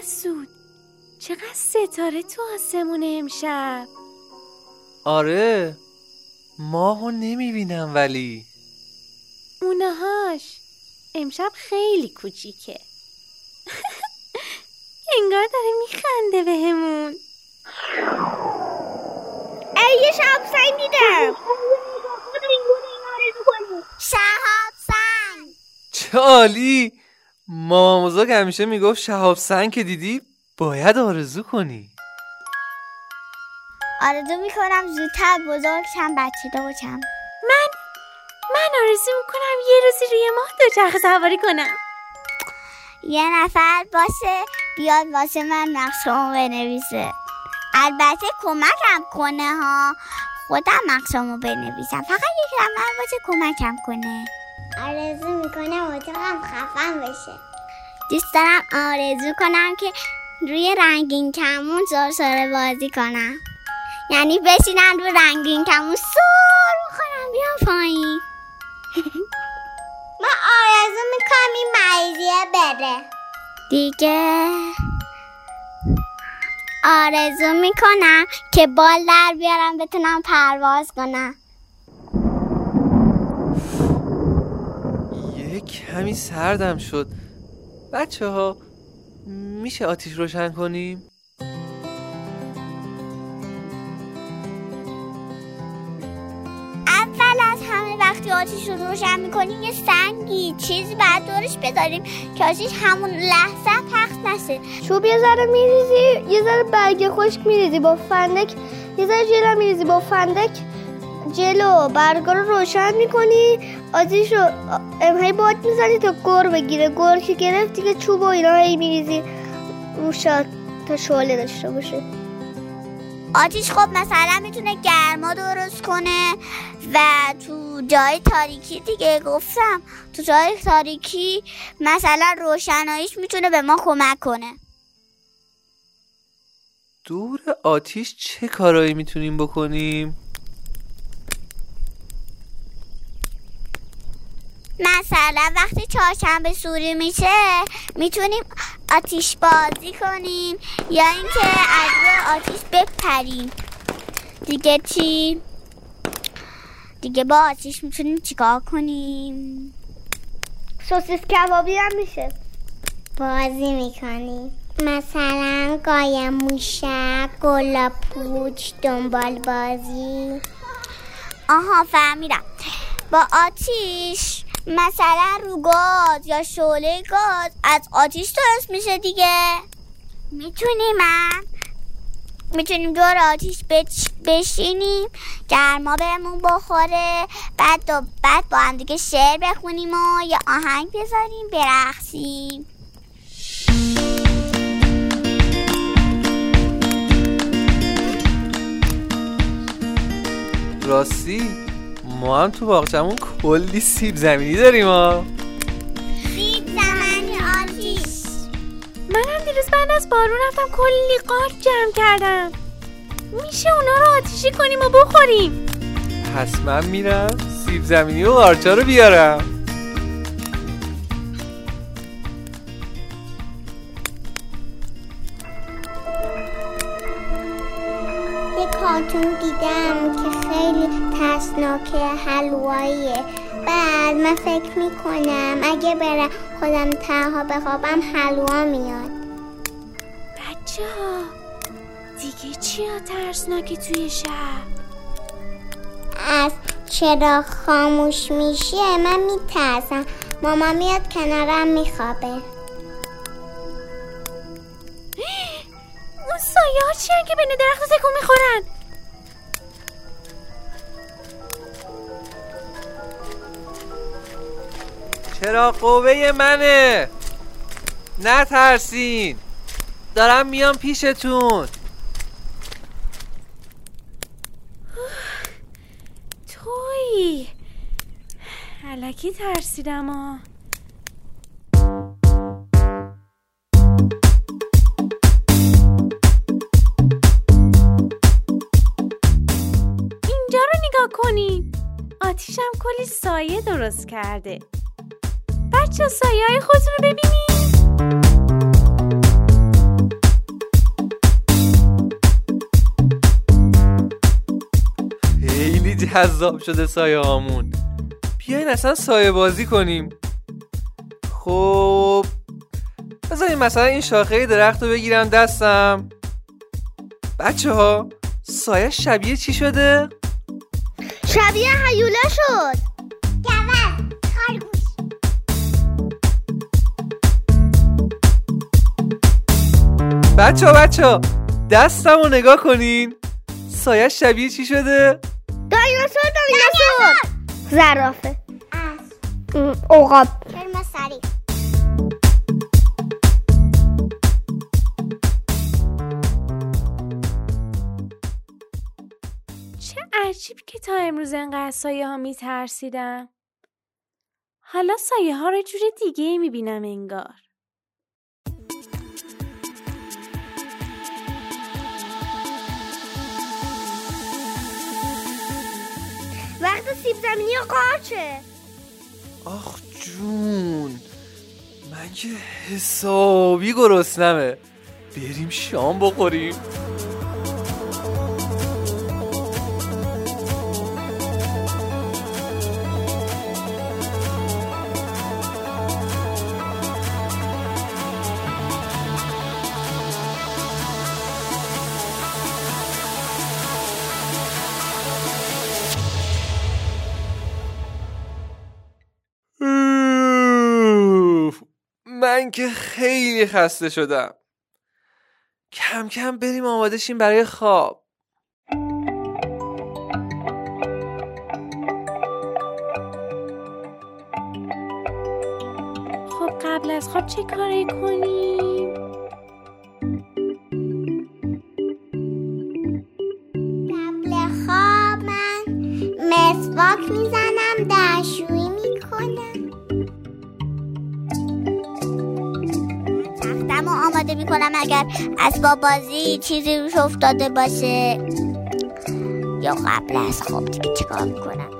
مسعود چقدر ستاره تو آسمون امشب؟ آره ماهو نمی‌بینم ولی. اونهاش. امشب خیلی کوچیکه. انگار داره میخنده بهمون. ای یه شهاب سنگ دیدم شهاب سنگ چه عالی! مامان بزرگ همیشه می‌گفت شهاب سنگ که دیدی باید آرزو کنی. آرزو می‌کنم زودتر بزرگ شم بچه باشم. من من آرزو می‌کنم یه روزی روی ماه دوچرخه سواری کنم. یه نفر باشه بیاد واسه من نقشمو بنویسه. البته کمکم کنه ها. خودم نقشمو بنویسم. فقط یک نفر باشه کمکم کنه. آرزو می‌کنم اتاقم خفن بشه. دوست دارم آرزو کنم که روی رنگین کمون زور سره بازی کنم. یعنی بشینم رو رنگین کمون سر بخورم بیام پایین. من آرزو می‌کنم این مریضیه بره دیگه آرزو می‌کنم که بال در بیارم بتونم پرواز کنم. یه کمی سردم شد. بچه ها میشه آتیش روشن کنیم؟ اول از همه وقتی آتیش رو روشن می‌کنیم یه سنگی چیزی بعد دورش بذاریم که آتیش همون لحظه پخت نشه. چوب یه ذره میریزی یه ذره برگ خشک میریزی با فندک. یه ذره جلو میریزی با فندک. جلو برگا رو روشن می‌کنی. آتیش رو هی باد می‌زنی تا گر بگیره. گر که گرفتی که چوب و اینا هی میریزی. روشا تا شعله داشته باشه. آتیش خب مثلا می‌تونه گرما درست کنه و تو جای تاریکی دیگه گفتم تو جای تاریکی مثلا روشناییش می‌تونه به ما کمک کنه. دور آتیش چه کارایی می‌تونیم بکنیم؟ مثلا وقتی چهارشنبه سوری میشه می‌تونیم آتیش بازی کنیم یا اینکه از روی آتیش بپریم. دیگه چی؟ دیگه با آتیش می‌تونیم چیکار کنیم؟ سوسیس کبابی هم میشه. بازی می‌کنیم. مثلا قایم موشک گلا پوچ دنبال بازی. آها فهمیدم. با آتیش مثلا رو گاز یا شعله گاز از آتیش درست میشه دیگه. می‌تونیم هم می‌تونیم دور آتیش بشینیم گرما بهمون بخوره بعد دو بعد با هم دیگه شعر بخونیم و یا آهنگ بذاریم برقصیم. راستی؟ ما هم تو باغچمون کلی سیب زمینی داریم ها سیب زمینی آتیش. منم دیروز بعد از بارون رفتم کلی قارچ جمع کردم. میشه اونا رو آتیشی کنیم و بخوریم. پس من میرم سیب زمینی و قارچا رو بیارم. ترسناکه حلواییه. بعد من فکر می‌کنم اگه بره خودم تنها بخوابم حلوا میاد. بچه ها دیگه چیا ترسناکه توی شهر؟ از چرا خاموش میشه من میترسم. ماما میاد کنارم میخوابه. اون سایه ها چیان که بین درخت تکون می‌خورن؟ چرا قوه منه؟ نترسین. دارم میام پیشتون. توی. علکی ترسیدم ها. اینجا رو نگاه کنین. آتیشم کلی سایه درست کرده. بچه سایه های خودتون رو ببینید خیلی جذاب شده سایه هامون. بیاین اصلا سایه بازی کنیم. خب بذاریم مثلا این شاخه درخت رو بگیرم دستم. بچه ها سایه شبیه چی شده؟ شبیه هیوله شد. گوز. بچه ها بچه ها دستم رو نگاه کنین. سایه شبیه چی شده؟ دایناسور دایناسور. زرافه. کرم سری. چه عجیب که تا امروز انقدر سایه ها میترسیدم حالا سایه ها رو جور دیگه می‌بینم انگار. سیب زمینی و قارچه. آخ جون من که حسابی گرسنمه. بریم شام بخوریم. من که خیلی خسته شدم. کم کم بریم آماده شیم برای خواب. خب قبل از خواب چه کاری کنیم؟ قبل خواب من مسواک می‌زنم. می‌کنم اگر اسباب بازی چیزی روش افتاده باشه. یا قبل از خواب دیگه چیکار می‌کنم؟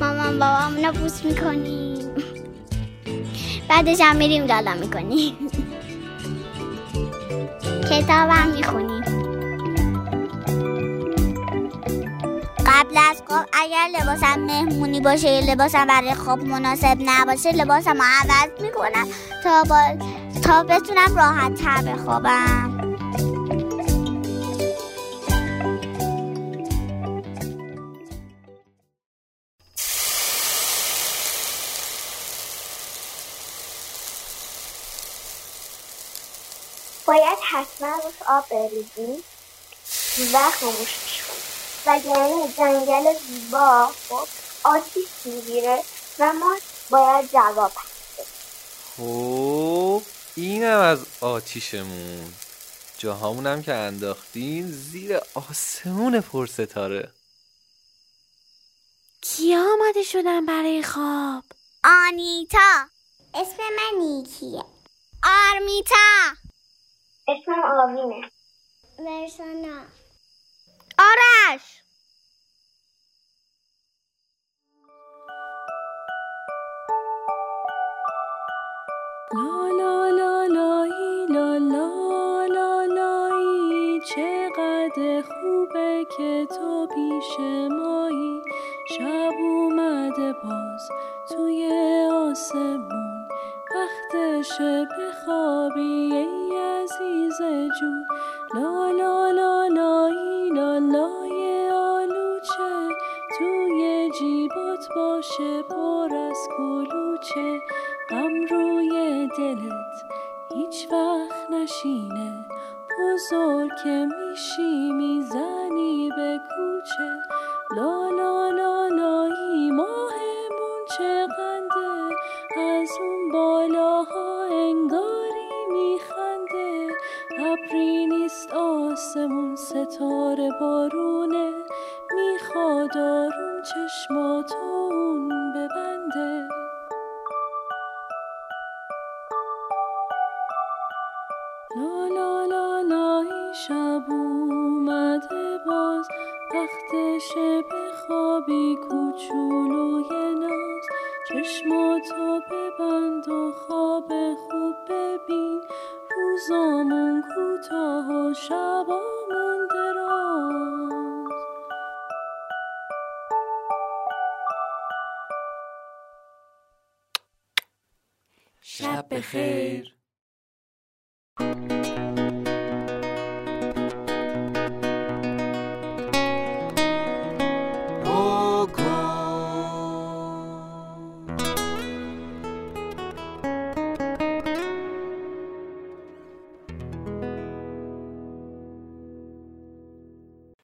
مامان بابام رو بوس می‌کنیم بعدش هم میریم لالا می‌کنیم کتابم می‌خونیم قبل از خواب اگر لباسم مهمونی باشه یا لباسم برای خواب مناسب نباشه لباسم عوض می‌کنم تا با... تا بتونم راحت تر بخوابم. باید حتما روش آب بریزیم و خاموشش کنیم وگرنه جنگل زیبا خب آتیش می‌گیره و ما باید جواب. خب اینم از آتیشمون. جاهامونم که انداختین زیر آسمون پرستاره. کیا آماده شدن برای خواب؟ آنیتا. اسم من نیکیه. آرمیتا. اسمم آوینه ورسانا آرش! لا لا لا لایی لا لا لا لایی چقدر خوبه که تو پیش مایی شب اومده باز توی آسمون. وقتشه بخوابی ای عزیز جون. لا لا لا لایی لا لای آلوچه. توی جیبات باشه پر از کلوچه. غم روی دلت هیچ وقت نشینه. بزرگ که میشی می‌زنی به کوچه. لا لا لا لایی ماهمون چه قنده از اون بالاها انگاری میخنده. ابری نیست آسمون ستاره بارونه. می‌خواد آروم چشماتو اون ببنده. لا لا لا لای شب اومده باز. وقتشه بخوابی کوچولوی ناز. چشماتو ببند و خواب خوب ببین. روزامون کوتاه و شبامون دراز. شب بخیر.